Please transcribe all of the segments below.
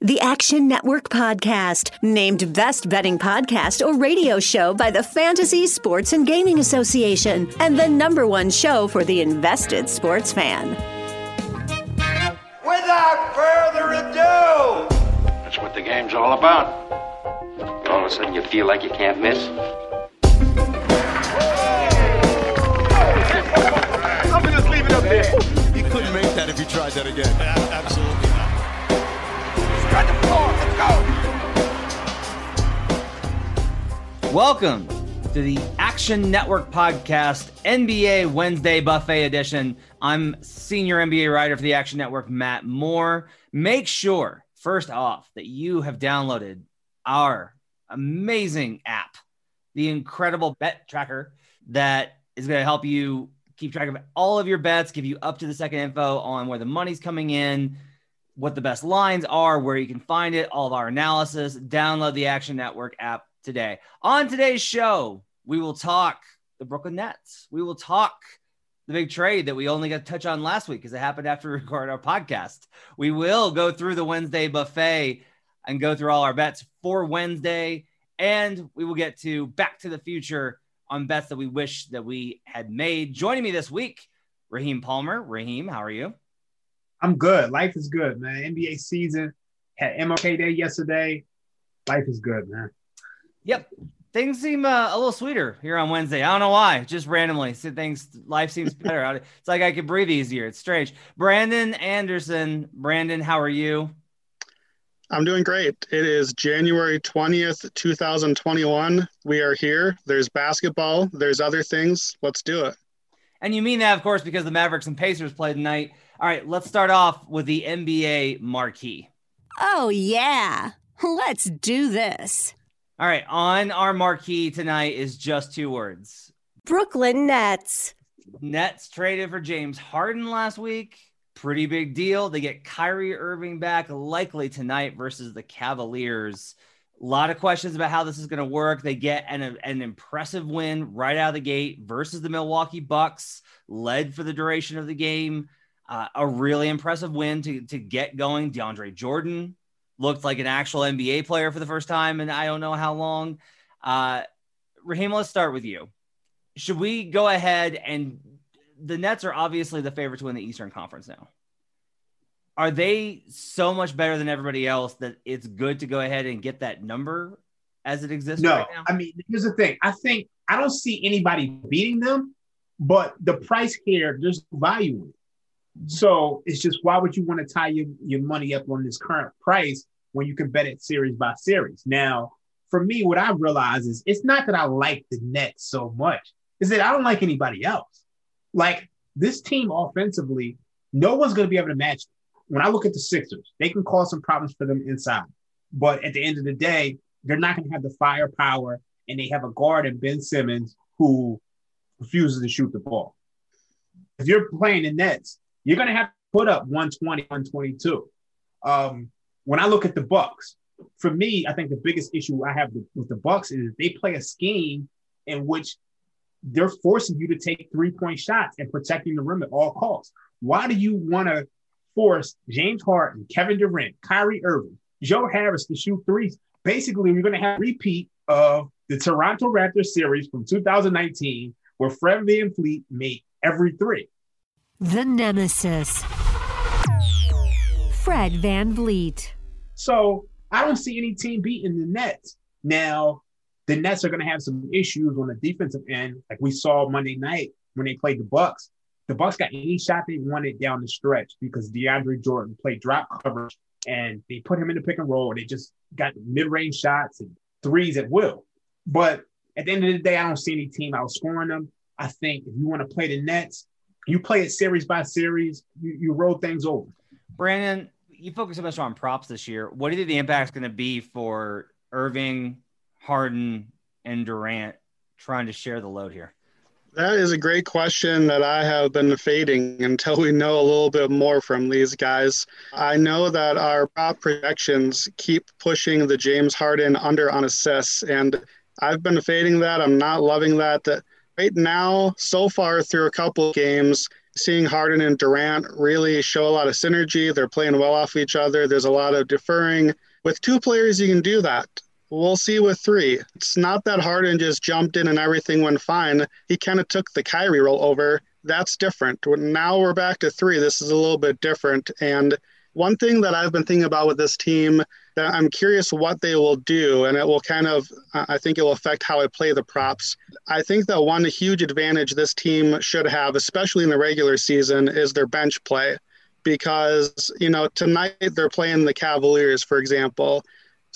The Action Network Podcast, named Best Betting Podcast or Radio Show by the Fantasy Sports and Gaming Association, and the number one show for the invested sports fan. Without further ado, That's what the game's all about. All of a sudden, you feel like you can't miss. I'm gonna just leave it up there. He couldn't make that if he tried that again. Absolutely go. Welcome to the Action Network Podcast, NBA Wednesday Buffet Edition. I'm senior NBA writer for the Action Network, Matt Moore. Make sure, first off, that you have downloaded our amazing app, the incredible bet tracker that is going to help you keep track of all of your bets, give you up to the second info on where the money's coming in, what the best lines are, where you can find it, all of our analysis. Download the Action Network app today. On today's show, we will talk the Brooklyn Nets. We will talk the big trade that we only got to touch on last week because it happened after we recorded our podcast. We will go through the Wednesday buffet and go through all our bets for Wednesday. And we will get to Back to the Future on bets that we wish that we had made. Joining me this week, Raheem Palmer. Raheem, how are you? I'm good. Life is good, man. NBA season had MLK Day yesterday. Life is good, man. Yep. Things seem uh, a little sweeter here on Wednesday. I don't know why. Just randomly, so things life seems better. it's like I could breathe easier. It's strange. Brandon Anderson. Brandon, how are you? I'm doing great. It is January 20th, 2021. We are here. There's basketball, there's other things. Let's do it. And you mean that, of course, because the Mavericks and Pacers play tonight. All right, let's start off with the NBA marquee. Oh, yeah. Let's do this. All right, on our marquee tonight is just two words Brooklyn Nets. Nets traded for James Harden last week. Pretty big deal. They get Kyrie Irving back likely tonight versus the Cavaliers. A lot of questions about how this is going to work. They get an, an impressive win right out of the gate versus the Milwaukee Bucks, led for the duration of the game. Uh, a really impressive win to, to get going. DeAndre Jordan looked like an actual NBA player for the first time, and I don't know how long. Uh, Raheem, let's start with you. Should we go ahead and the Nets are obviously the favorite to win the Eastern Conference now. Are they so much better than everybody else that it's good to go ahead and get that number as it exists No, right now? I mean, here's the thing. I think I don't see anybody beating them, but the price here, there's value in it. So it's just why would you want to tie your, your money up on this current price when you can bet it series by series? Now, for me, what I realize is it's not that I like the Nets so much, is that I don't like anybody else. Like this team offensively, no one's going to be able to match. Them. When I look at the Sixers, they can cause some problems for them inside. But at the end of the day, they're not going to have the firepower, and they have a guard in Ben Simmons who refuses to shoot the ball. If you're playing the Nets, you're going to have to put up 120, 122. Um, when I look at the Bucks, for me, I think the biggest issue I have with the Bucks is they play a scheme in which they're forcing you to take three point shots and protecting the rim at all costs. Why do you want to force James Harden, Kevin Durant, Kyrie Irving, Joe Harris to shoot threes? Basically, we're going to have a repeat of the Toronto Raptors series from 2019, where Fred VanVleet made every three. The Nemesis. Fred VanVleet. So I don't see any team beating the Nets. Now, the Nets are going to have some issues on the defensive end, like we saw Monday night when they played the Bucks. The Bucks got any shot they wanted down the stretch because DeAndre Jordan played drop coverage and they put him in the pick and roll. They just got mid-range shots and threes at will. But at the end of the day, I don't see any team outscoring them. I think if you want to play the Nets, you play it series by series. You, you roll things over. Brandon, you focus so much on props this year. What do you think the impact is going to be for Irving, Harden, and Durant trying to share the load here? That is a great question that I have been fading until we know a little bit more from these guys. I know that our prop projections keep pushing the James Harden under on assists, and I've been fading that. I'm not loving that. That right now, so far through a couple of games, seeing Harden and Durant really show a lot of synergy. They're playing well off each other. There's a lot of deferring. With two players, you can do that. We'll see with three. It's not that Harden just jumped in and everything went fine. He kind of took the Kyrie role over. That's different. Now we're back to three. This is a little bit different. And one thing that I've been thinking about with this team that I'm curious what they will do, and it will kind of, I think it will affect how I play the props. I think that one huge advantage this team should have, especially in the regular season, is their bench play. Because, you know, tonight they're playing the Cavaliers, for example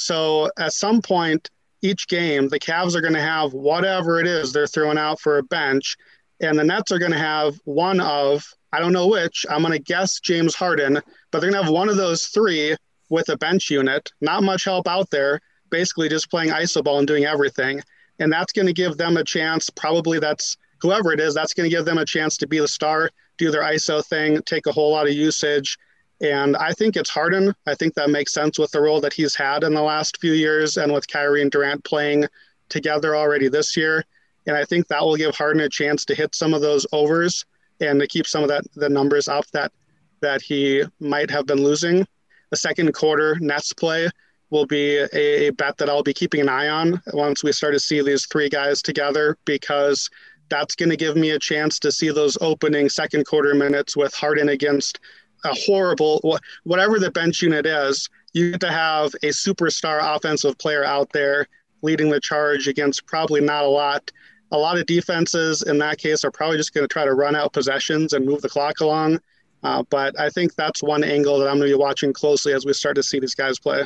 so at some point each game, the Cavs are going to have whatever it is they're throwing out for a bench, and the Nets are going to have one of I don't know which. I'm going to guess James Harden, but they're going to have one of those three with a bench unit. Not much help out there. Basically, just playing iso ball and doing everything, and that's going to give them a chance. Probably that's whoever it is. That's going to give them a chance to be the star, do their iso thing, take a whole lot of usage and I think it's Harden. I think that makes sense with the role that he's had in the last few years and with Kyrie and Durant playing together already this year. And I think that will give Harden a chance to hit some of those overs and to keep some of that the numbers up that that he might have been losing. The second quarter Nets play will be a, a bet that I'll be keeping an eye on once we start to see these three guys together because that's going to give me a chance to see those opening second quarter minutes with Harden against a horrible whatever the bench unit is you get to have a superstar offensive player out there leading the charge against probably not a lot. A lot of defenses in that case are probably just going to try to run out possessions and move the clock along uh, but i think that's one angle that i'm going to be watching closely as we start to see these guys play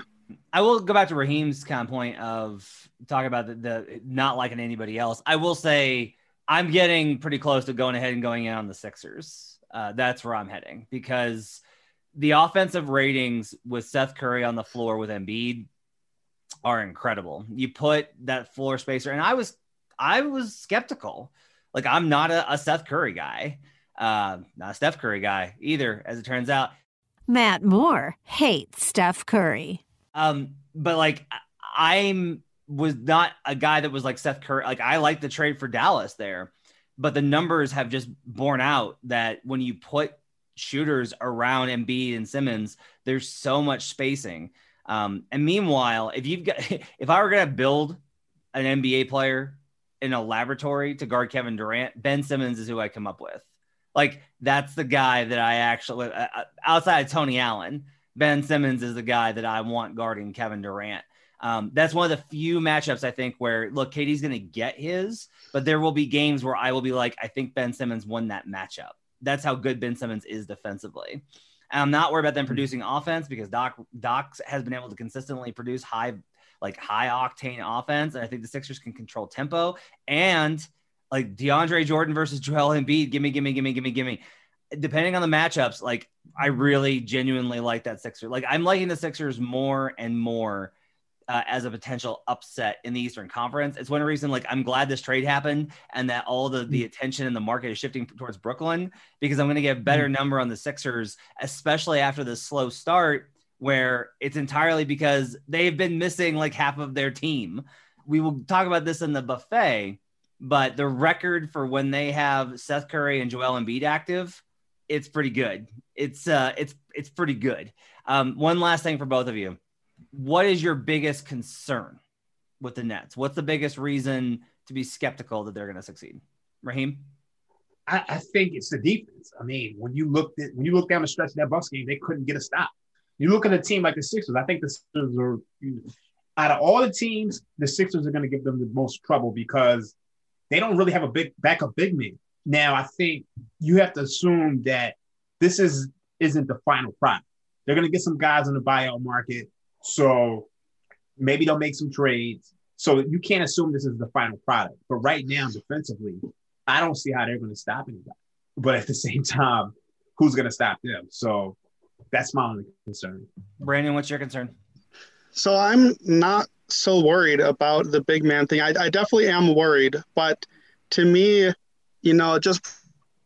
i will go back to raheem's kind of point of talking about the, the not liking anybody else i will say i'm getting pretty close to going ahead and going in on the sixers uh, that's where I'm heading because the offensive ratings with Seth Curry on the floor with Embiid are incredible. You put that floor spacer, and I was I was skeptical. Like I'm not a, a Seth Curry guy, uh, not a Steph Curry guy either, as it turns out. Matt Moore hates Steph Curry. Um, but like I'm was not a guy that was like Seth Curry. Like I like the trade for Dallas there but the numbers have just borne out that when you put shooters around Embiid and Simmons, there's so much spacing. Um, and meanwhile, if you've got, if I were going to build an NBA player in a laboratory to guard Kevin Durant, Ben Simmons is who I come up with. Like that's the guy that I actually, uh, uh outside of Tony Allen, Ben Simmons is the guy that I want guarding Kevin Durant. Um, that's one of the few matchups I think where look, KD's going to get his, but there will be games where I will be like, I think Ben Simmons won that matchup. That's how good Ben Simmons is defensively. And I'm not worried about them producing offense because Doc Doc has been able to consistently produce high like high octane offense, and I think the Sixers can control tempo and like DeAndre Jordan versus Joel Embiid. Gimme, gimme, gimme, gimme, gimme. Depending on the matchups, like I really genuinely like that Sixer. Like I'm liking the Sixers more and more uh, as a potential upset in the Eastern Conference. It's one reason, like, I'm glad this trade happened and that all the, the mm. attention in the market is shifting towards Brooklyn because I'm going to get a better mm. number on the Sixers, especially after the slow start where it's entirely because they've been missing like half of their team. We will talk about this in the buffet, but the record for when they have Seth Curry and Joel Embiid active, it's pretty good. It's uh, it's it's pretty good. Um, one last thing for both of you what is your biggest concern with the Nets? What's the biggest reason to be skeptical that they're going to succeed? Raheem? I, I, think it's the defense. I mean, when you looked at when you look down the stretch of that Bucks game, they couldn't get a stop. You look at a team like the Sixers. I think the Sixers are out of all the teams, the Sixers are going to give them the most trouble because they don't really have a big backup big man. Now, I think you have to assume that this is isn't the final product. They're going to get some guys in the buyout market, so maybe they'll make some trades. So you can't assume this is the final product. But right now, defensively, I don't see how they're going to stop anybody. But at the same time, who's going to stop them? So that's my only concern. Brandon, what's your concern? So I'm not so worried about the big man thing. I, I definitely am worried, but to me, you know, just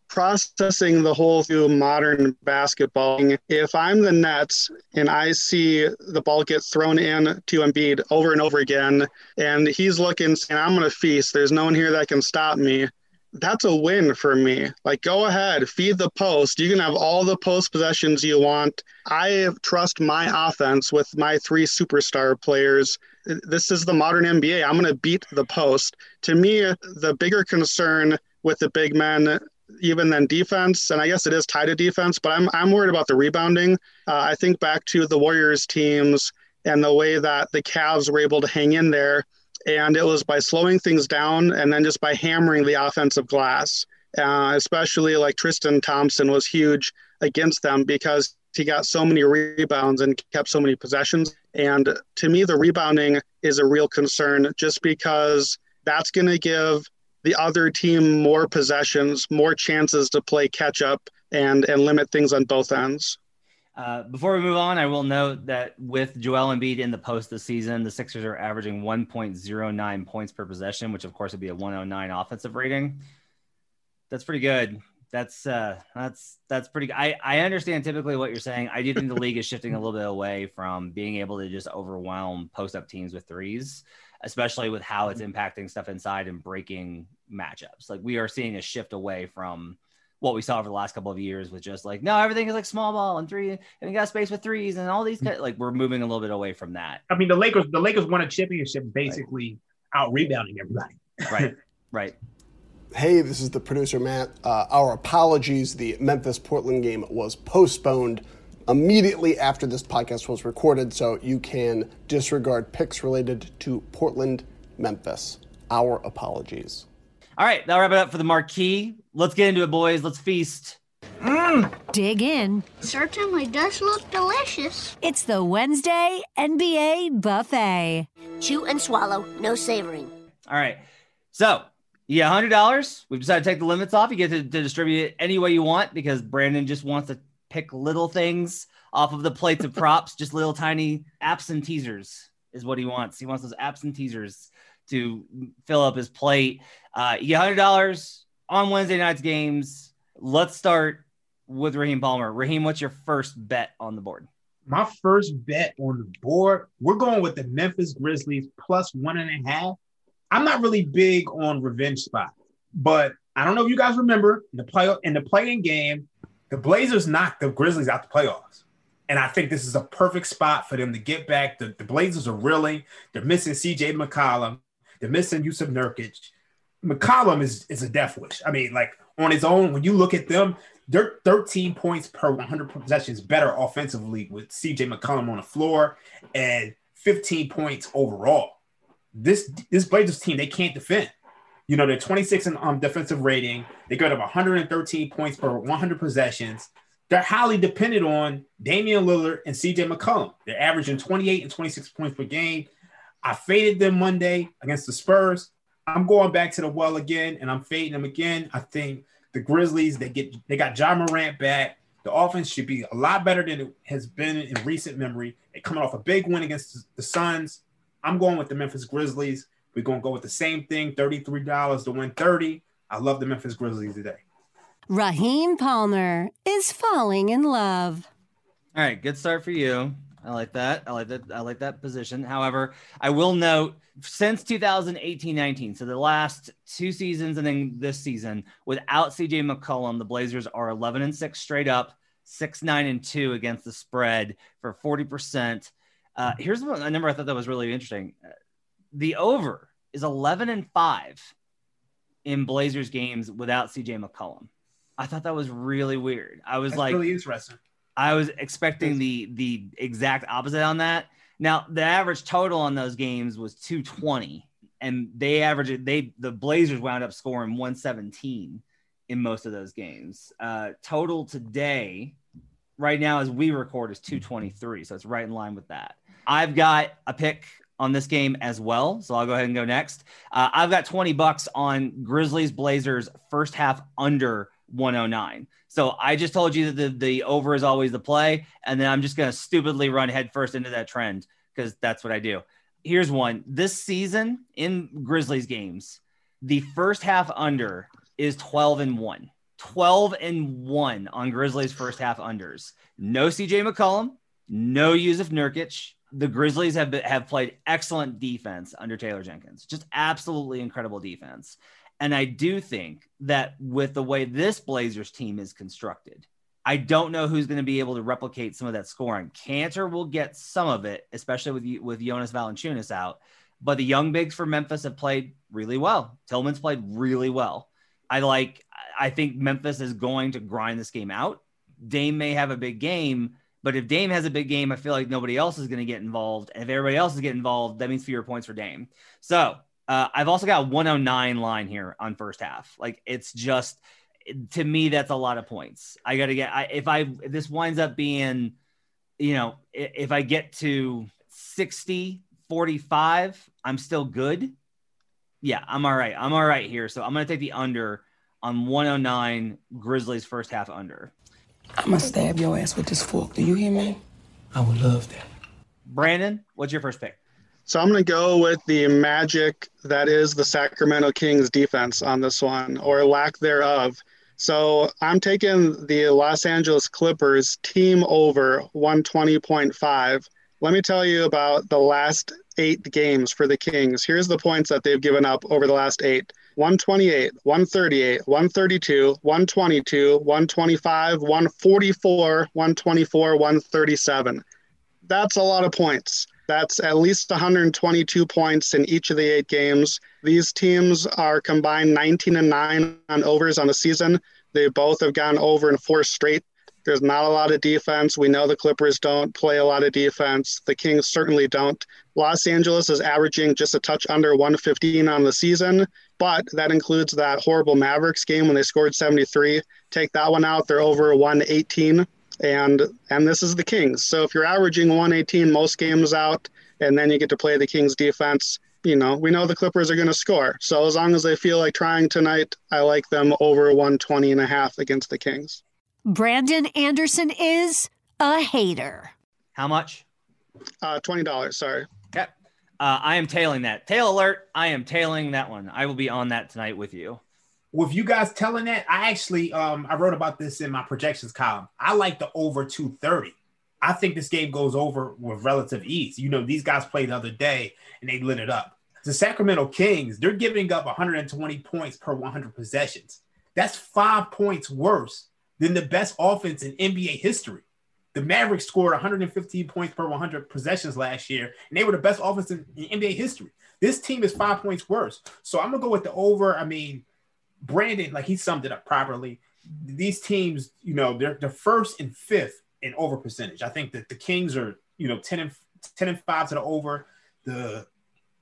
processing the whole through modern basketball. If I'm the Nets and I see the ball get thrown in to Embiid over and over again, and he's looking saying, I'm going to feast, there's no one here that can stop me that's a win for me. Like, go ahead, feed the post. You can have all the post possessions you want. I trust my offense with my three superstar players. This is the modern NBA. I'm going to beat the post. To me, the bigger concern with the big men, even than defense, and I guess it is tied to defense, but I'm, I'm worried about the rebounding. Uh, I think back to the Warriors teams and the way that the Cavs were able to hang in there and it was by slowing things down and then just by hammering the offensive glass. Uh, especially like Tristan Thompson was huge against them because he got so many rebounds and kept so many possessions. And to me, the rebounding is a real concern just because that's going to give the other team more possessions, more chances to play catch up and, and limit things on both ends. Uh, before we move on, I will note that with Joel Embiid in the post this season, the Sixers are averaging 1.09 points per possession, which of course would be a 109 offensive rating. That's pretty good. That's uh, that's that's pretty. I I understand typically what you're saying. I do think the league is shifting a little bit away from being able to just overwhelm post up teams with threes, especially with how it's impacting stuff inside and breaking matchups. Like we are seeing a shift away from what we saw over the last couple of years with just like no everything is like small ball and three and you got space with threes and all these guys, like we're moving a little bit away from that. I mean the Lakers the Lakers won a championship basically right. out rebounding everybody. right. Right. Hey, this is the producer Matt. Uh, our apologies. The Memphis Portland game was postponed immediately after this podcast was recorded, so you can disregard picks related to Portland, Memphis. Our apologies. All right, that'll wrap it up for the marquee. Let's get into it, boys. Let's feast. Mm. Dig in. Certainly does look delicious. It's the Wednesday NBA buffet. Chew and swallow, no savoring. All right. So, yeah, $100. We've decided to take the limits off. You get to, to distribute it any way you want because Brandon just wants to pick little things off of the plates of props, just little tiny apps and teasers is what he wants. He wants those apps and teasers to fill up his plate. Uh, you get hundred dollars on Wednesday night's games. Let's start with Raheem Palmer. Raheem, what's your first bet on the board? My first bet on the board, we're going with the Memphis Grizzlies plus one and a half. I'm not really big on revenge spots, but I don't know if you guys remember in the play in the playing game, the Blazers knocked the Grizzlies out the playoffs. And I think this is a perfect spot for them to get back. The, the Blazers are reeling. They're missing CJ McCollum. They're missing Jusuf Nurkic. McCollum is is a death wish. I mean, like on his own, when you look at them, they're 13 points per 100 possessions better offensively with CJ McCollum on the floor and 15 points overall. This this Blazers team they can't defend. You know, they're 26 in um, defensive rating. They got up 113 points per 100 possessions. They're highly dependent on Damian Lillard and CJ McCollum. They're averaging 28 and 26 points per game. I faded them Monday against the Spurs. I'm going back to the well again, and I'm fading them again. I think the Grizzlies they get they got Ja Morant back. The offense should be a lot better than it has been in recent memory. They're coming off a big win against the Suns. I'm going with the Memphis Grizzlies. We're going to go with the same thing $33 to win 30. I love the Memphis Grizzlies today. Raheem Palmer is falling in love. All right, good start for you. I like that. I like that. I like that position. However, I will note since 2018-19, so the last two seasons and then this season, without CJ McCollum, the Blazers are 11 and 6 straight up, 6 9 and 2 against the spread for 40%. Uh, here's a number I thought that was really interesting. The over is 11 and 5 in Blazers games without CJ McCollum. I thought that was really weird. I was That's like, really interesting. I was expecting the the exact opposite on that. Now the average total on those games was 220, and they averaged they the Blazers wound up scoring 117 in most of those games. Uh, total today, right now as we record, is 223, so it's right in line with that. I've got a pick on this game as well, so I'll go ahead and go next. Uh, I've got 20 bucks on Grizzlies Blazers first half under 109. So I just told you that the, the over is always the play. And then I'm just going to stupidly run headfirst into that trend because that's what I do. Here's one this season in Grizzlies games, the first half under is 12 and 1. 12 and 1 on Grizzlies first half unders. No CJ McCollum, no Jusuf Nurkic. The Grizzlies have have played excellent defense under Taylor Jenkins. Just absolutely incredible defense. And I do think that with the way this Blazers team is constructed, I don't know who's going to be able to replicate some of that scoring. Kanter will get some of it, especially with with Jonas Valanciunas out. But the young bigs for Memphis have played really well. Tillman's played really well. I like. I think Memphis is going to grind this game out. Dame may have a big game, but if Dame has a big game, I feel like nobody else is going to get involved. And if everybody else is getting involved, that means fewer points for Dame. So uh, I've also got 109 line here on first half. Like it's just to me that's a lot of points. I got to get I, if I if this winds up being, you know, if, if I get to 60 45, I'm still good. Yeah, I'm all right. I'm all right here. So I'm going to take the under on 109 Grizzlies first half under. I'm gonna stab your ass with this fork. Do you hear me? I would love that. Brandon, what's your first pick? So I'm going to go with the magic that is the Sacramento Kings defense on this one, or lack thereof. So I'm taking the Los Angeles Clippers team over 120.5. Let me tell you about the last eight games for the Kings. Here's the points that they've given up over the last eight 128, 138, 132, 122, 125, 144, 124, 137. That's a lot of points. That's at least 122 points in each of the eight games. These teams are combined 19 and 9 on overs on the season. They both have gone over in four straight. There's not a lot of defense. We know the Clippers don't play a lot of defense. The Kings certainly don't. Los Angeles is averaging just a touch under 115 on the season, but that includes that horrible Mavericks game when they scored 73. Take that one out, they're over 118 and and this is the Kings. So if you're averaging 118 most games out, and then you get to play the Kings defense, you know we know the Clippers are going to score. So as long as they feel like trying tonight, I like them over 120 and a half against the Kings. Brandon Anderson is a hater. How much? Uh, twenty dollars. Sorry. Okay. Uh, I am tailing that. Tail alert! I am tailing that one. I will be on that tonight with you with you guys telling that, I actually um I wrote about this in my projections column. I like the over 230. I think this game goes over with relative ease. You know, these guys played the other day and they lit it up. The Sacramento Kings, they're giving up 120 points per 100 possessions. That's five points worse than the best offense in NBA history. The Mavericks scored 115 points per 100 possessions last year, and they were the best offense in, in NBA history. This team is five points worse. So I'm gonna go with the over. I mean, Brandon, like he summed it up properly. These teams, you know, they're the first and fifth in over percentage. I think that the Kings are, you know, 10 and 10 and 5 to the over. The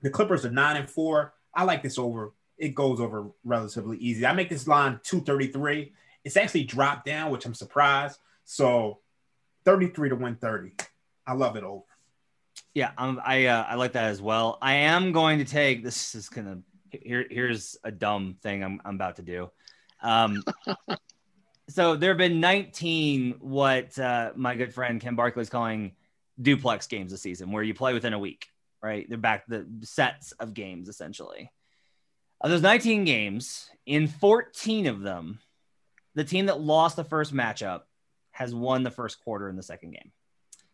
the Clippers are 9 and 4. I like this over. It goes over relatively easy. I make this line 233. It's actually dropped down, which I'm surprised. So 33 to 130. I love it over. Yeah, um, I uh, I like that as well. I am going to take this is gonna here here's a dumb thing I'm I'm about to do. Um, so there have been 19 what uh, my good friend Ken Barkley is calling duplex games this season, where you play within a week. Right, they're back the sets of games essentially. Of those 19 games, in 14 of them, the team that lost the first matchup has won the first quarter in the second game.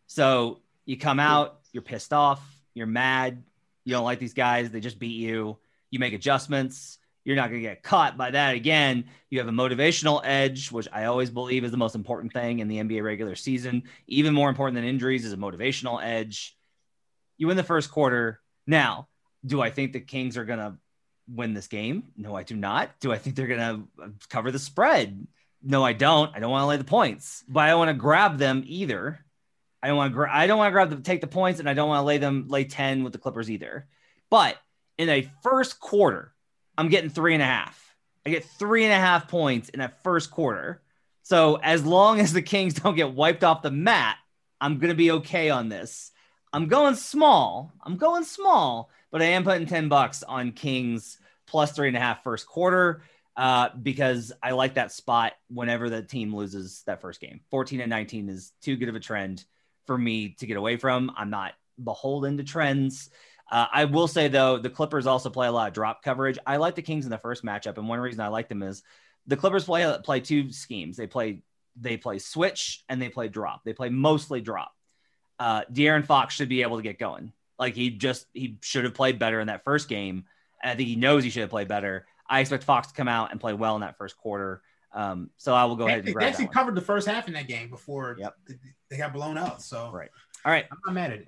So you come out, you're pissed off, you're mad, you don't like these guys, they just beat you you make adjustments. You're not going to get caught by that again. You have a motivational edge, which I always believe is the most important thing in the NBA regular season. Even more important than injuries is a motivational edge. You win the first quarter. Now, do I think the Kings are going to win this game? No, I do not. Do I think they're going to cover the spread? No, I don't. I don't want to lay the points, but I don't want to grab them either. I don't want to. Gra- I don't want to grab the take the points, and I don't want to lay them lay ten with the Clippers either. But in a first quarter, I'm getting three and a half. I get three and a half points in that first quarter. So as long as the Kings don't get wiped off the mat, I'm gonna be okay on this. I'm going small. I'm going small, but I am putting 10 bucks on Kings plus three and a half first quarter uh, because I like that spot whenever the team loses that first game. 14 and 19 is too good of a trend for me to get away from. I'm not beholden to trends. Uh, I will say though, the Clippers also play a lot of drop coverage. I like the Kings in the first matchup, and one reason I like them is the Clippers play play two schemes. They play they play switch and they play drop. They play mostly drop uh, De'Aaron Fox should be able to get going. Like he just he should have played better in that first game. And I think he knows he should have played better. I expect Fox to come out and play well in that first quarter. Um, so I will go they, ahead and they actually covered the first half in that game before yep. they got blown out. So right. All right. I'm not mad at it.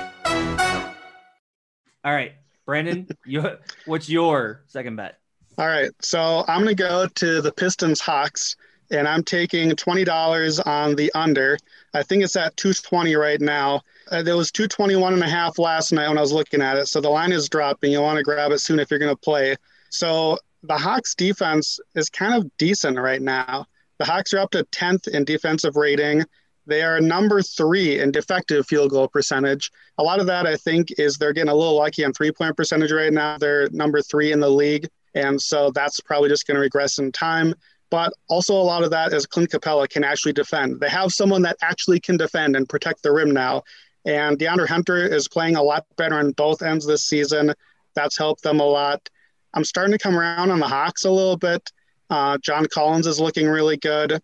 All right, Brandon, you, what's your second bet? All right, so I'm going to go to the Pistons Hawks, and I'm taking twenty dollars on the under. I think it's at 220 right now. Uh, there was 221 and a half last night when I was looking at it, so the line is dropping. You want to grab it soon if you're going to play. So the Hawks defense is kind of decent right now. The Hawks are up to 10th in defensive rating. They are number three in effective field goal percentage. A lot of that, I think, is they're getting a little lucky on three point percentage right now. They're number three in the league. And so that's probably just going to regress in time. But also, a lot of that is Clint Capela can actually defend. They have someone that actually can defend and protect the rim now. And DeAndre Hunter is playing a lot better on both ends this season. That's helped them a lot. I'm starting to come around on the Hawks a little bit. Uh, John Collins is looking really good.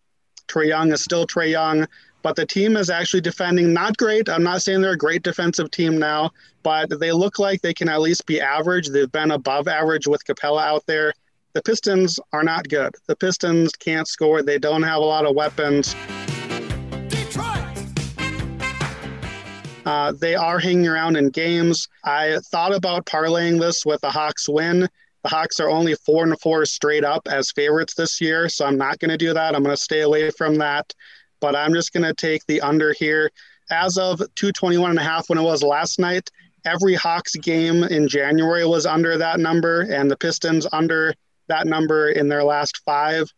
Trae Young is still Trae Young but the team is actually defending not great. I'm not saying they're a great defensive team now, but they look like they can at least be average. They've been above average with Capela out there. The Pistons are not good. The Pistons can't score. They don't have a lot of weapons. Uh, they are hanging around in games. I thought about parlaying this with the Hawks win. The Hawks are only four and four straight up as favorites this year, so I'm not going to do that. I'm going to stay away from that but I'm just going to take the under here. As of 221 and a half when it was last night, every Hawks game in January was under that number, and the Pistons under that number in their last five.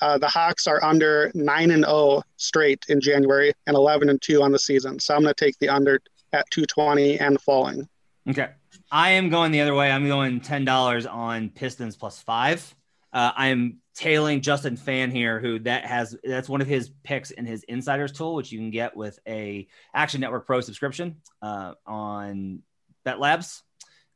Uh, the Hawks are under 9 and 0 straight in January and 11 and 2 on the season. So I'm going to take the under at 220 and falling. Okay. I am going the other way. I'm going $10 on Pistons plus five. Uh, I'm tailing Justin Phan here, who that has that's one of his picks in his insiders tool, which you can get with a Action Network Pro subscription uh, on Bet Labs.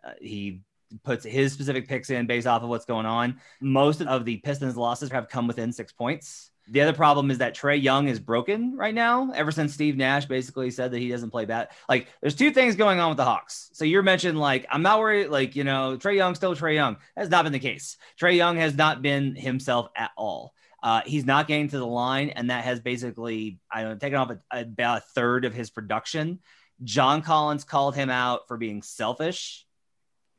Uh, he puts his specific picks in based off of what's going on. Most of the Pistons losses have come within six points. The other problem is that Trae Young is broken right now. Ever since Steve Nash basically said that he doesn't play bad. Like, there's two things going on with the Hawks. So you're mentioned, like, I'm not worried, like, you know, Trae Young still Trae Young. That's not been the case. Trae Young has not been himself at all. Uh, he's not getting to the line, and that has basically, I don't know, taken off a, about a third of his production. John Collins called him out for being selfish,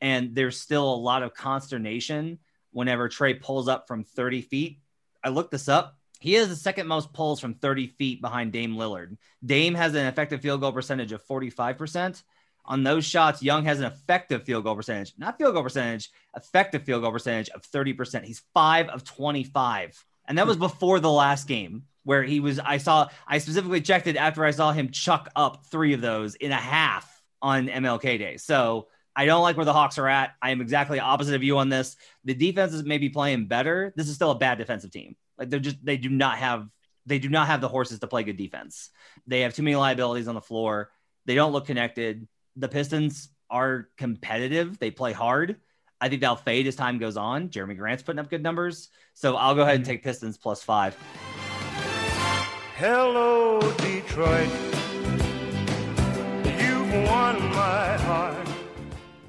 and there's still a lot of consternation whenever Trey pulls up from 30 feet. I looked this up he has the second most pulls from 30 feet behind Dame Lillard. Dame has an effective field goal percentage of 45%. On those shots, Young has an effective field goal percentage, not field goal percentage, effective field goal percentage of 30%. He's five of 25. And that was before the last game where he was. I saw, I specifically checked it after I saw him chuck up three of those in a half on MLK Day. So I don't like where the Hawks are at. I am exactly opposite of you on this. The defense is maybe playing better. This is still a bad defensive team. Like they're just they do not have they do not have the horses to play good defense. They have too many liabilities on the floor. They don't look connected. The Pistons are competitive. They play hard. I think they'll fade as time goes on. Jerami Grant's putting up good numbers. So I'll go ahead and mm-hmm. take Pistons plus five. Hello, Detroit. You've won my heart.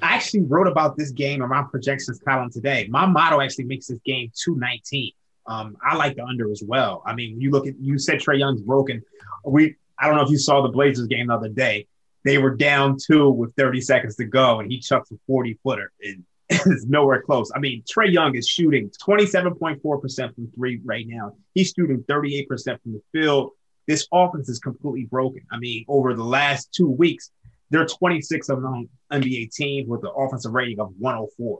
I actually wrote about this game in my projections column today. My motto actually makes this game 219. Um, I like the under as well. I mean, you look at you said Trae Young's broken. We I don't know if you saw the Blazers game the other day. They were down two with 30 seconds to go, and he chucks a 40 footer. And it's nowhere close. I mean, Trae Young is shooting 27.4% from three right now. He's shooting 38% from the field. This offense is completely broken. I mean, over the last two weeks, they're 26 of among NBA teams with an offensive rating of 104.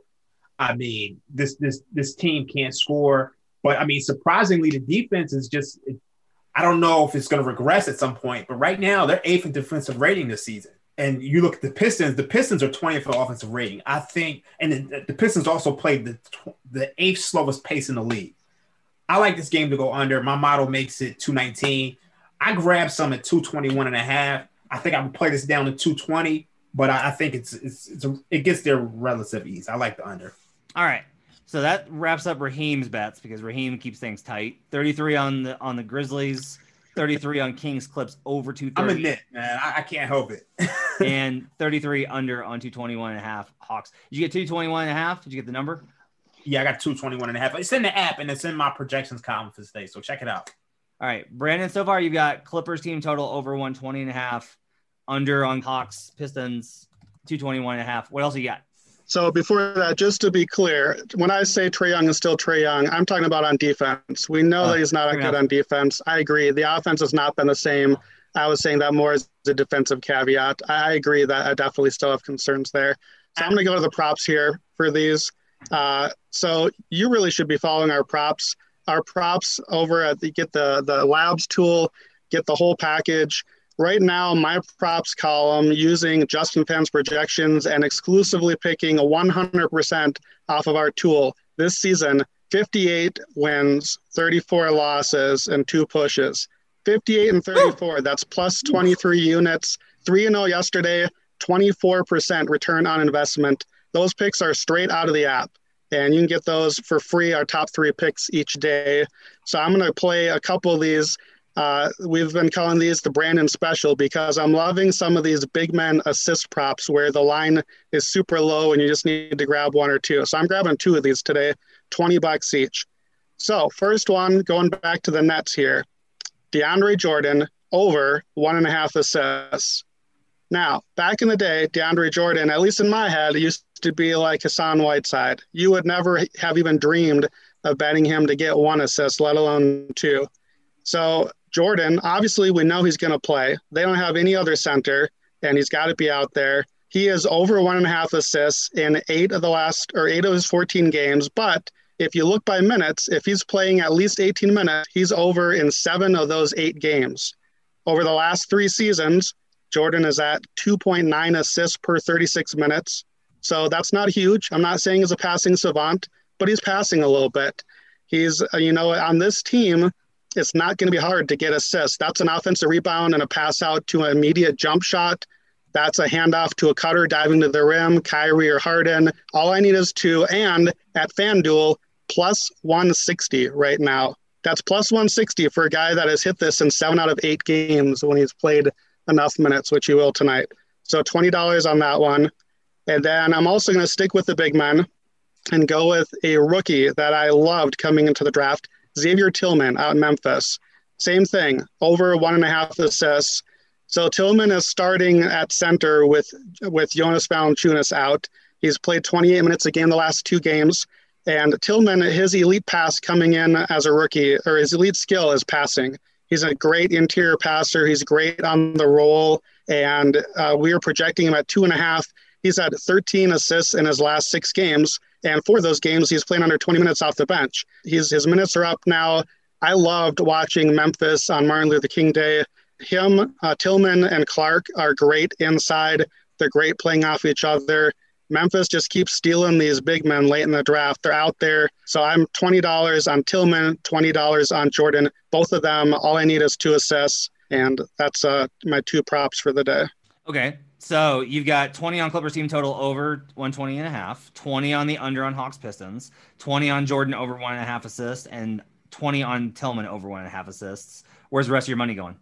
I mean, this this this team can't score. But I mean, surprisingly, the defense is just. I don't know if it's going to regress at some point, but right now they're eighth in defensive rating this season. And you look at the Pistons; the Pistons are 20th for offensive rating. I think, and the, the Pistons also played the the eighth slowest pace in the league. I like this game to go under. My model makes it 219. I grabbed some at 221 and a half. I think I would play this down to 220, but I, I think it's it's, it's a, it gets there relative ease. I like the under. All right. So that wraps up Raheem's bets because Raheem keeps things tight. 33 on the on the Grizzlies, 33 on Kings Clips over 230. I'm a nit, man. I, I can't help it. and 33 under on 221 and a half Hawks. Did you get 221 and a half? Did you get the number? Yeah, I got 221 and a half. It's in the app and it's in my projections column for today. So check it out. All right, Brandon, so far you've got Clippers team total over 120 and a half, under on Hawks, Pistons 221 and a half. What else you got? So before that, just to be clear, when I say Trae Young is still Trae Young, I'm talking about on defense. We know Oh, that he's not fair good on defense. I agree. The offense has not been the same. I was saying that more as a defensive caveat. I agree that I definitely still have concerns there. So I'm going to go to the props here for these. Uh, so you really should be following our props. Our props over at the get the the labs tool, get the whole package. Right now, my props column using Justin Phan's projections and exclusively picking a 100% off of our tool this season 58 wins, 34 losses, and two pushes. 58 and 34, that's plus 23 units. 3 0 yesterday, 24% return on investment. Those picks are straight out of the app, and you can get those for free, our top three picks each day. So I'm going to play a couple of these. Uh, we've been calling these the Brandon special because I'm loving some of these big men assist props where the line is super low and you just need to grab one or two. So I'm grabbing two of these today, 20 bucks each. So, first one, going back to the Nets here DeAndre Jordan over one and a half assists. Now, back in the day, DeAndre Jordan, at least in my head, used to be like Hassan Whiteside. You would never have even dreamed of betting him to get one assist, let alone two. So, Jordan, obviously, we know he's going to play. They don't have any other center, and he's got to be out there. He is over one and a half assists in eight of the last, or eight of his 14 games. But if you look by minutes, if he's playing at least 18 minutes, he's over in seven of those eight games. Over the last three seasons, Jordan is at 2.9 assists per 36 minutes. So that's not huge. I'm not saying he's a passing savant, but he's passing a little bit. He's, uh, you know, on this team, it's not going to be hard to get assists. That's an offensive rebound and a pass out to an immediate jump shot. That's a handoff to a cutter diving to the rim, Kyrie or Harden. All I need is two. And at FanDuel, plus 160 right now. That's plus 160 for a guy that has hit this in seven out of eight games when he's played enough minutes, which he will tonight. So $20 on that one. And then I'm also going to stick with the big men and go with a rookie that I loved coming into the draft, Xavier Tillman out in Memphis. Same thing, over one and a half assists. So Tillman is starting at center with with Jonas Valanciunas out. He's played 28 minutes a game the last two games. And Tillman, his elite pass coming in as a rookie, or his elite skill is passing. He's a great interior passer. He's great on the roll. And uh, we are projecting him at two and a half. He's had 13 assists in his last six games. And for those games, he's playing under 20 minutes off the bench. He's, his minutes are up now. I loved watching Memphis on Martin Luther King Day. Him, uh, Tillman, and Clark are great inside. They're great playing off each other. Memphis just keeps stealing these big men late in the draft. They're out there. So I'm $20 on Tillman, $20 on Jordan. Both of them, all I need is two assists. And that's uh, my two props for the day. Okay. So you've got 20 on Clippers team total over 120 and a half, 20 on the under on Hawks Pistons, 20 on Jordan over one and a half assists, and 20 on Tillman over one and a half assists. Where's the rest of your money going?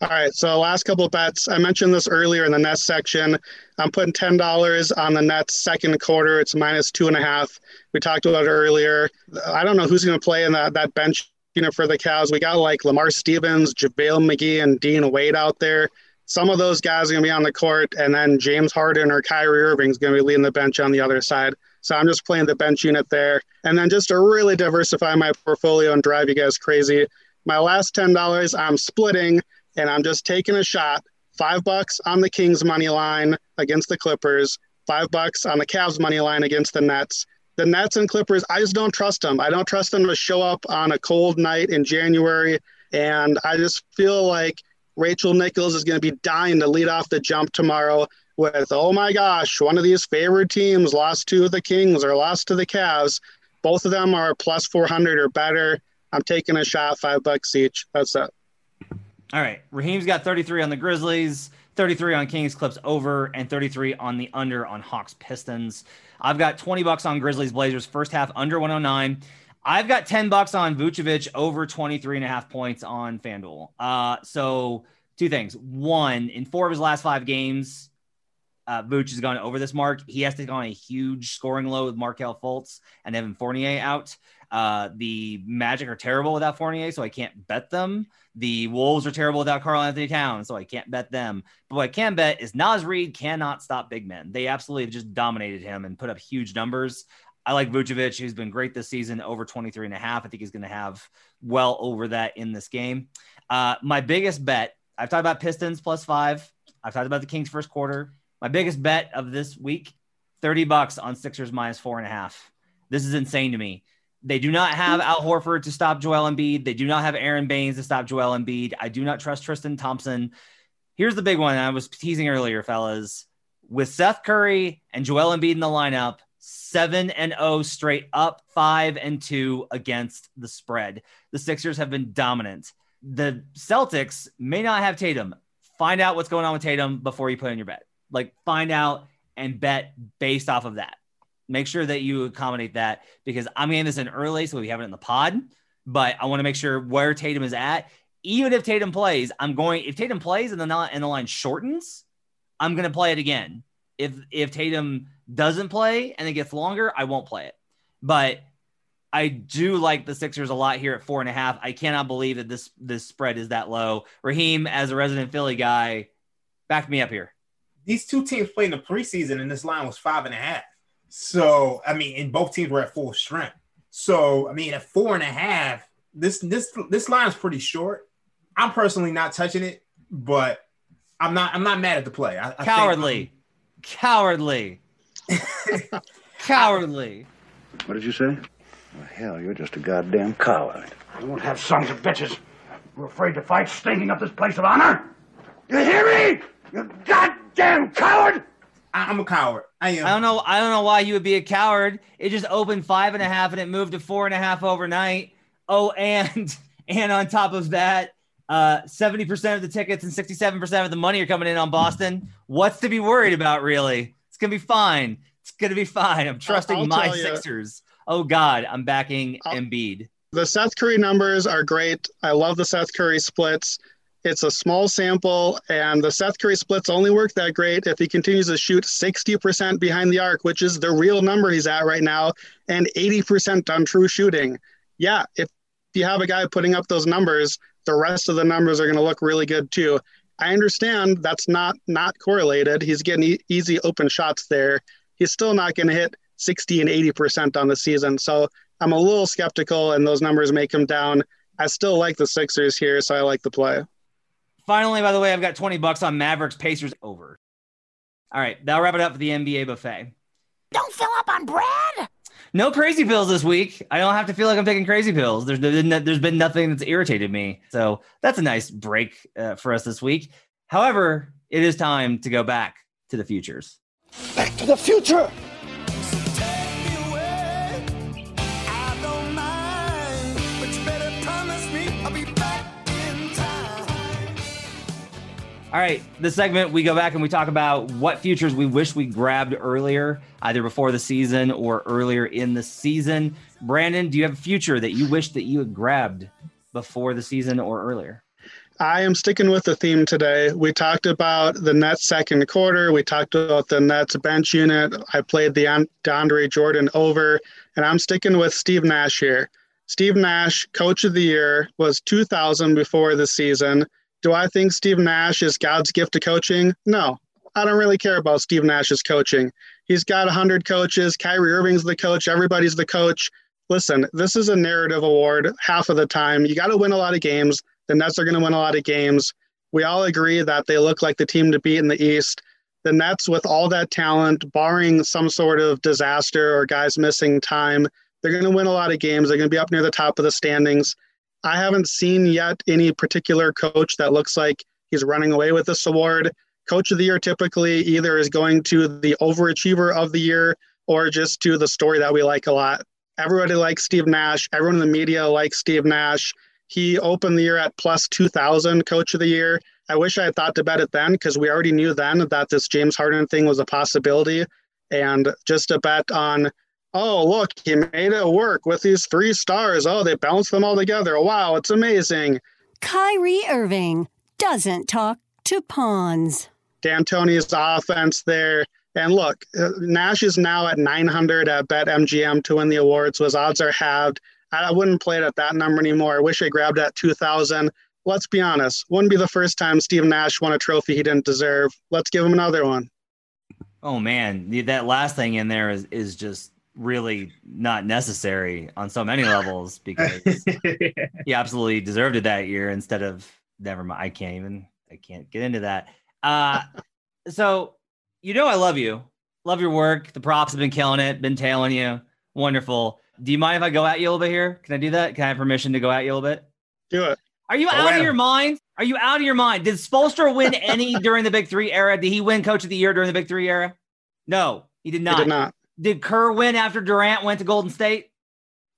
All right, so last couple of bets. I mentioned this earlier in the Nets section. I'm putting ten dollars on the Nets second quarter. It's minus two and a half. We talked about it earlier. I don't know who's going to play in that that bench. You know, for the Cavs, we got like Lamar Stevens, JaVale McGee, and Dean Wade out there. Some of those guys are going to be on the court, and then James Harden or Kyrie Irving is going to be leading the bench on the other side. So I'm just playing the bench unit there, and then just to really diversify my portfolio and drive you guys crazy. My last ten dollars, I'm splitting and I'm just taking a shot. Five bucks on the Kings money line against the Clippers. Five bucks on the Cavs money line against the Nets. The Nets and Clippers, I just don't trust them. I don't trust them to show up on a cold night in January. And I just feel like Rachel Nichols is going to be dying to lead off the jump tomorrow with, oh my gosh, one of these favored teams lost to the Kings or lost to the Cavs. Both of them are plus 400 or better. I'm taking a shot, five bucks each. That's it. All right. Raheem's got 33 on the Grizzlies, 33 on Kings Clips over, and 33 on the under on Hawks Pistons. I've got 20 bucks on Grizzlies Blazers first half under 109. I've got 10 bucks on Vucevic over 23 and a half points on FanDuel. Uh, so two things. One, in four of his last five games, uh, has gone over this mark. He has to go on a huge scoring low with Markelle Fultz and Evan Fournier out. Uh, the Magic are terrible without Fournier, so I can't bet them. The Wolves are terrible without Karl-Anthony Towns, so I can't bet them. But what I can bet is Naz Reid cannot stop big men. They absolutely just dominated him and put up huge numbers. I like Vucevic, who's been great this season, over 23 and a half. I think he's going to have well over that in this game. Uh, my biggest bet, I've talked about Pistons plus five. I've talked about the Kings first quarter. My biggest bet of this week, 30 bucks on Sixers minus four and a half. This is insane to me. They do not have Al Horford to stop Joel Embiid. They do not have Aaron Baynes to stop Joel Embiid. I do not trust Tristan Thompson. Here's the big one. I was teasing earlier, fellas. With Seth Curry and Joel Embiid in the lineup, seven and oh straight up, five and two against the spread. The Sixers have been dominant. The Celtics may not have Tatum. Find out what's going on with Tatum before you put in your bet. Like, find out and bet based off of that. Make sure that you accommodate that because I'm getting this in early, so we have it in the pod. But I want to make sure where Tatum is at. Even if Tatum plays, I'm going. If Tatum plays and the and the line shortens, I'm going to play it again. If if Tatum doesn't play and it gets longer, I won't play it. But I do like the Sixers a lot here at four and a half. I cannot believe that this this spread is that low. Raheem, as a resident Philly guy, back me up here. These two teams played in the preseason, and this line was five and a half. So I mean, and both teams were at full strength. So I mean, at four and a half, this this this line is pretty short. I'm personally not touching it, but I'm not I'm not mad at the play. I, I cowardly, cowardly, cowardly. What did you say? Well, hell, you're just a goddamn coward. You won't have sons of bitches. You're afraid to fight, stinking up this place of honor. You hear me? You goddamn coward! I, am a coward. I am. I don't know. I don't know why you would be a coward. It just opened five and a half and it moved to four and a half overnight. Oh, and and on top of that, uh, 70% of the tickets and 67% of the money are coming in on Boston. What's to be worried about, really? It's gonna be fine. It's gonna be fine. I'm trusting I'll my Sixers. Oh God, I'm backing I'll, Embiid. The Seth Curry numbers are great. I love the Seth Curry splits. It's a small sample, and the Seth Curry splits only work that great if he continues to shoot 60% behind the arc, which is the real number he's at right now, and 80% on true shooting. Yeah, if you have a guy putting up those numbers, the rest of the numbers are going to look really good too. I understand that's not not correlated. He's getting e- easy open shots there. He's still not going to hit 60 and 80% on the season. So I'm a little skeptical, and those numbers may come down. I still like the Sixers here, so I like the play. Finally, by the way, I've got 20 bucks on Mavericks Pacers over. All right, that'll wrap it up for the NBA buffet. Don't fill up on bread. No crazy pills this week. I don't have to feel like I'm taking crazy pills. There's been, there's been nothing that's irritated me. So that's a nice break uh, for us this week. However, it is time to go back to the futures. Back to the future. All right, this segment we go back and we talk about what futures we wish we grabbed earlier, either before the season or earlier in the season. Brandon, do you have a future that you wish that you had grabbed before the season or earlier? I am sticking with the theme today. We talked about the Nets second quarter. We talked about the Nets bench unit. I played the DeAndre Jordan over, and I'm sticking with Steve Nash here. Steve Nash, coach of the year, was 2000 before the season. Do I think Steve Nash is God's gift to coaching? No. I don't really care about Steve Nash's coaching. He's got 100 coaches. Kyrie Irving's the coach. Everybody's the coach. Listen, this is a narrative award half of the time. You got to win a lot of games. The Nets are going to win a lot of games. We all agree that they look like the team to beat in the East. The Nets, with all that talent, barring some sort of disaster or guys missing time, they're going to win a lot of games. They're going to be up near the top of the standings. I haven't seen yet any particular coach that looks like he's running away with this award. Coach of the year typically either is going to the overachiever of the year or just to the story that we like a lot. Everybody likes Steve Nash. Everyone in the media likes Steve Nash. He opened the year at plus 2,000 coach of the year. I wish I had thought to bet it then because we already knew then that this James Harden thing was a possibility. And just a bet on oh, look, he made it work with these three stars. Oh, they bounced them all together. Wow, it's amazing. Kyrie Irving doesn't talk to pawns. D'Antoni's offense there. And look, uh, Nash is now at 900 at BetMGM to win the awards. So his odds are halved. I wouldn't play it at that number anymore. I wish I grabbed at 2,000. Let's be honest. Wouldn't be the first time Steve Nash won a trophy he didn't deserve. Let's give him another one. Oh man, that last thing in there is is just really not necessary on so many levels because he absolutely deserved it that year instead of never mind. I can't even I can't get into that. Uh so you know I love you. Love your work. The props have been killing it, been tailing you. Wonderful. Do you mind if I go at you a little bit here? Can I do that? Can I have permission to go at you a little bit? Do it. Are you out of your mind? Are you out of your mind? Did Spoelstra win any during the Big Three era? Did he win Coach of the Year during the Big Three era? No, he did not. He did not. Did Kerr win after Durant went to Golden State?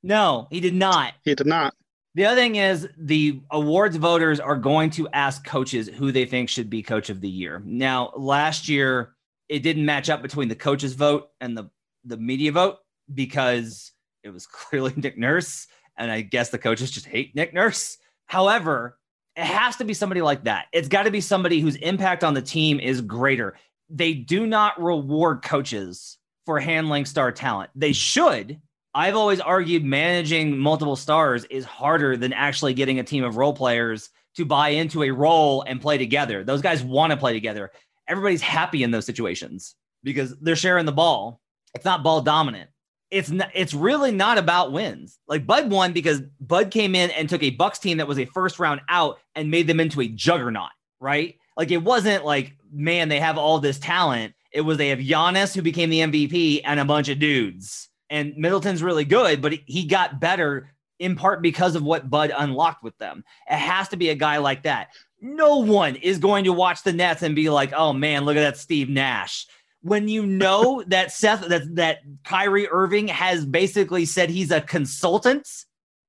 No, he did not. He did not. The other thing is the awards voters are going to ask coaches who they think should be coach of the year. Now, last year it didn't match up between the coaches vote and the the media vote because it was clearly Nick Nurse and I guess the coaches just hate Nick Nurse. However, it has to be somebody like that. It's got to be somebody whose impact on the team is greater. They do not reward coaches for handling star talent. They should. I've always argued managing multiple stars is harder than actually getting a team of role players to buy into a role and play together. Those guys want to play together. Everybody's happy in those situations because they're sharing the ball. It's not ball dominant. It's not, it's really not about wins. Like Bud won because Bud came in and took a Bucks team that was a first round out and made them into a juggernaut, right? Like it wasn't like, man, they have all this talent it was they have Giannis who became the MVP and a bunch of dudes. And Middleton's really good, but he got better in part because of what Bud unlocked with them. It has to be a guy like that. No one is going to watch the Nets and be like, "Oh man, look at that Steve Nash." When you know that Seth that that Kyrie Irving has basically said he's a consultant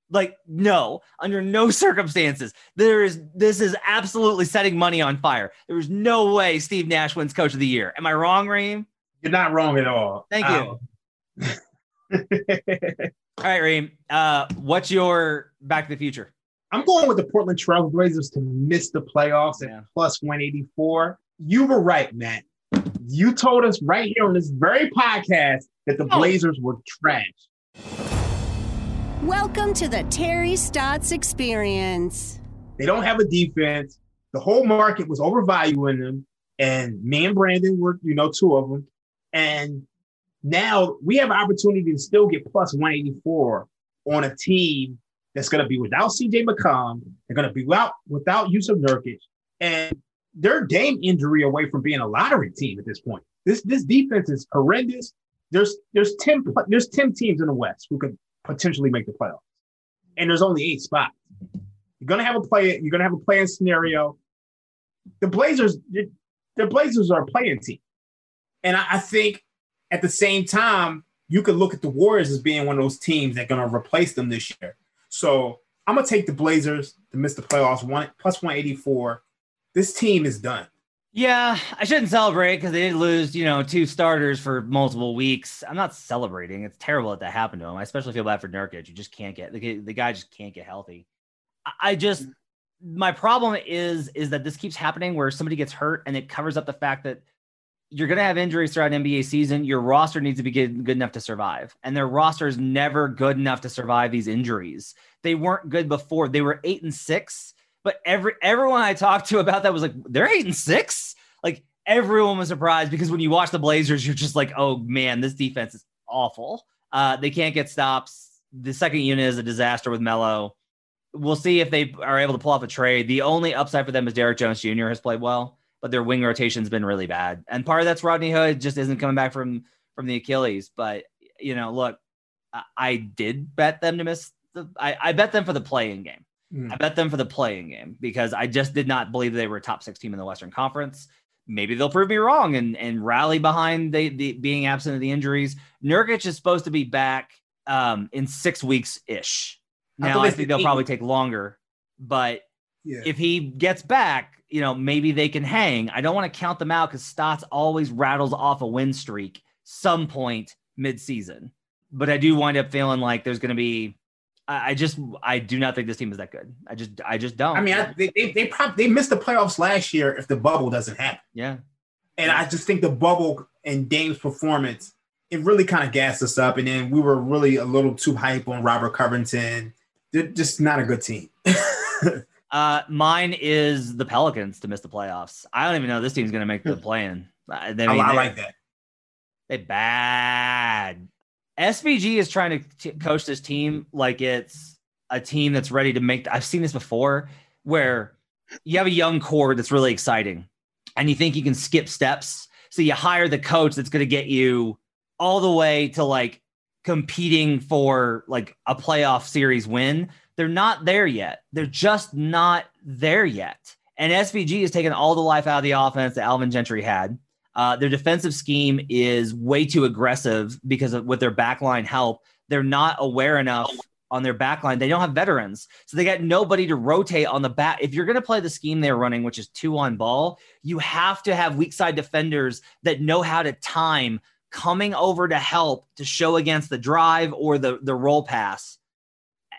like, no, under no circumstances. There is this is absolutely setting money on fire. There is no way Steve Nash wins coach of the year. Am I wrong, Reem? You're not wrong at all. Thank you. all right, Reem. Uh, what's your back to the future? I'm going with the Portland Trailblazers to miss the playoffs at plus 184. You were right, Matt. You told us right here on this very podcast that the oh. Blazers were trash. Welcome to the Terry Stotts experience. They don't have a defense. The whole market was overvaluing them. And me and Brandon were, you know, two of them. And now we have an opportunity to still get plus 184 on a team that's going to be without CJ McCollum. They're going to be without, without Jusuf Nurkic. And they're Dame injury away from being a lottery team at this point. This this defense is horrendous. There's there's 10 there's 10 teams in the West who could potentially make the playoffs. And there's only eight spots. You're gonna have a play. You're gonna have a play-in scenario. The Blazers, the Blazers are a play-in team, and I, I think at the same time you could look at the Warriors as being one of those teams that are gonna replace them this year. So I'm gonna take the Blazers to miss the playoffs. One plus 184. This team is done. Yeah, I shouldn't celebrate because they did lose, you know, two starters for multiple weeks. I'm not celebrating. It's terrible that that happened to him. I especially feel bad for Nurkic. You just can't get the, the guy just can't get healthy. I, just mm. my problem is is that this keeps happening where somebody gets hurt and it covers up the fact that you're going to have injuries throughout NBA season. Your roster needs to be good, good enough to survive, and their roster is never good enough to survive these injuries. They weren't good before. They were eight and six but every everyone I talked to about that was like, they're eight and six. Like everyone was surprised because when you watch the Blazers, you're just like, oh man, this defense is awful. Uh, they can't get stops. The second unit is a disaster with Melo. We'll see if they are able to pull off a trade. The only upside for them is Derrick Jones Jr. has played well, but their wing rotation's been really bad. And part of that's Rodney Hood just isn't coming back from from the Achilles. But you know, look, I, I did bet them to miss the. I, I bet them for the play-in game. Mm. I bet them for the play-in game because I just did not believe they were a top six team in the Western Conference. Maybe they'll prove me wrong and, and rally behind the, the being absent of the injuries. Nurkic is supposed to be back um, in six weeks ish. Now I, I think they'll eight. probably take longer, but yeah. if he gets back, you know, maybe they can hang. I don't want to count them out because Stotts always rattles off a win streak some point mid season. But I do wind up feeling like there's going to be I just I do not think this team is that good. I just I just don't. I mean, I, they they they, probably, they missed the playoffs last year if the bubble doesn't happen. Yeah, and I just think the bubble and Dame's performance it really kind of gassed us up, and then we were really a little too hype on Robert Covington. They're just not a good team. uh, mine is the Pelicans to miss the playoffs. I don't even know this team's going to make the hmm. play-in. I, mean, I, I like that. They bad. SVG is trying to t- coach this team like it's a team that's ready to make. I've seen this before where you have a young core that's really exciting and you think you can skip steps. So you hire the coach that's going to get you all the way to like competing for like a playoff series win. They're not there yet. They're just not there yet. And SVG has taken all the life out of the offense that Alvin Gentry had. Uh, their defensive scheme is way too aggressive because of with their backline help. They're not aware enough on their backline. They don't have veterans. So they got nobody to rotate on the back. If you're going to play the scheme they're running, which is two on ball, you have to have weak side defenders that know how to time coming over to help to show against the drive or the, the roll pass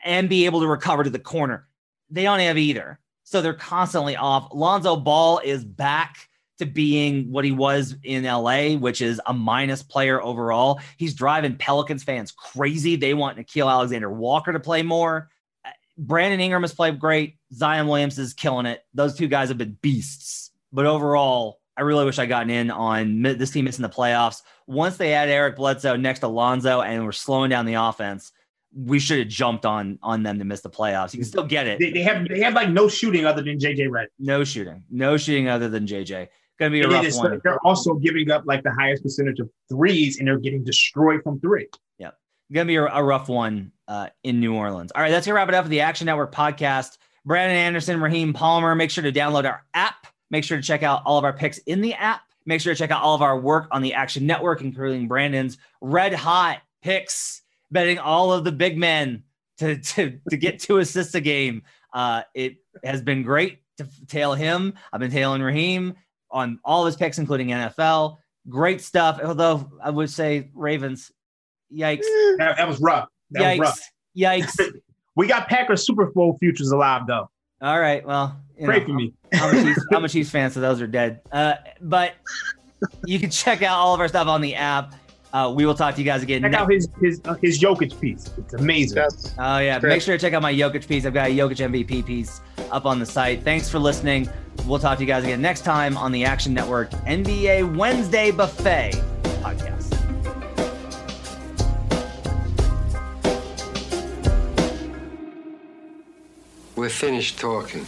and be able to recover to the corner. They don't have either. So they're constantly off. Lonzo Ball is back to being what he was in LA, which is a minus player overall. He's driving Pelicans fans crazy. They want Nickeil Alexander Walker to play more. Uh, Brandon Ingram has played great. Zion Williamson is killing it. Those two guys have been beasts. But overall, I really wish I'd gotten in on this team missing the playoffs. Once they add Eric Bledsoe next to Lonzo and we're slowing down the offense, we should have jumped on on them to miss the playoffs. You can still get it. They, they have they have like no shooting other than JJ Redd. No shooting. No shooting other than JJ. Going to be a rough one. They're also giving up like the highest percentage of threes, and they're getting destroyed from three. Yeah, going to be a, a, rough one uh, in New Orleans. All right, that's gonna wrap it up for the Action Network podcast. Brandon Anderson, Raheem Palmer. Make sure to download our app. Make sure to check out all of our picks in the app. Make sure to check out all of our work on the Action Network, including Brandon's red hot picks, betting all of the big men to to, to get two assists a game. Uh, it has been great to tail him. I've been tailing Raheem on all of his picks, including NFL. Great stuff. Although I would say Ravens, yikes. That, that was rough. That yikes. Was rough. Yikes. we got Packers Super Bowl futures alive, though. All right. Well, pray know, for me. I'm a, Chiefs, I'm a Chiefs fan, so those are dead. Uh, but you can check out all of our stuff on the app. Uh, we will talk to you guys again. Check next- out his his uh, his Jokic piece. It's amazing. Yes. Oh yeah, make sure to check out my Jokic piece. I've got a Jokic MVP piece up on the site. Thanks for listening. We'll talk to you guys again next time on the Action Network NBA Wednesday Buffet podcast. We're finished talking.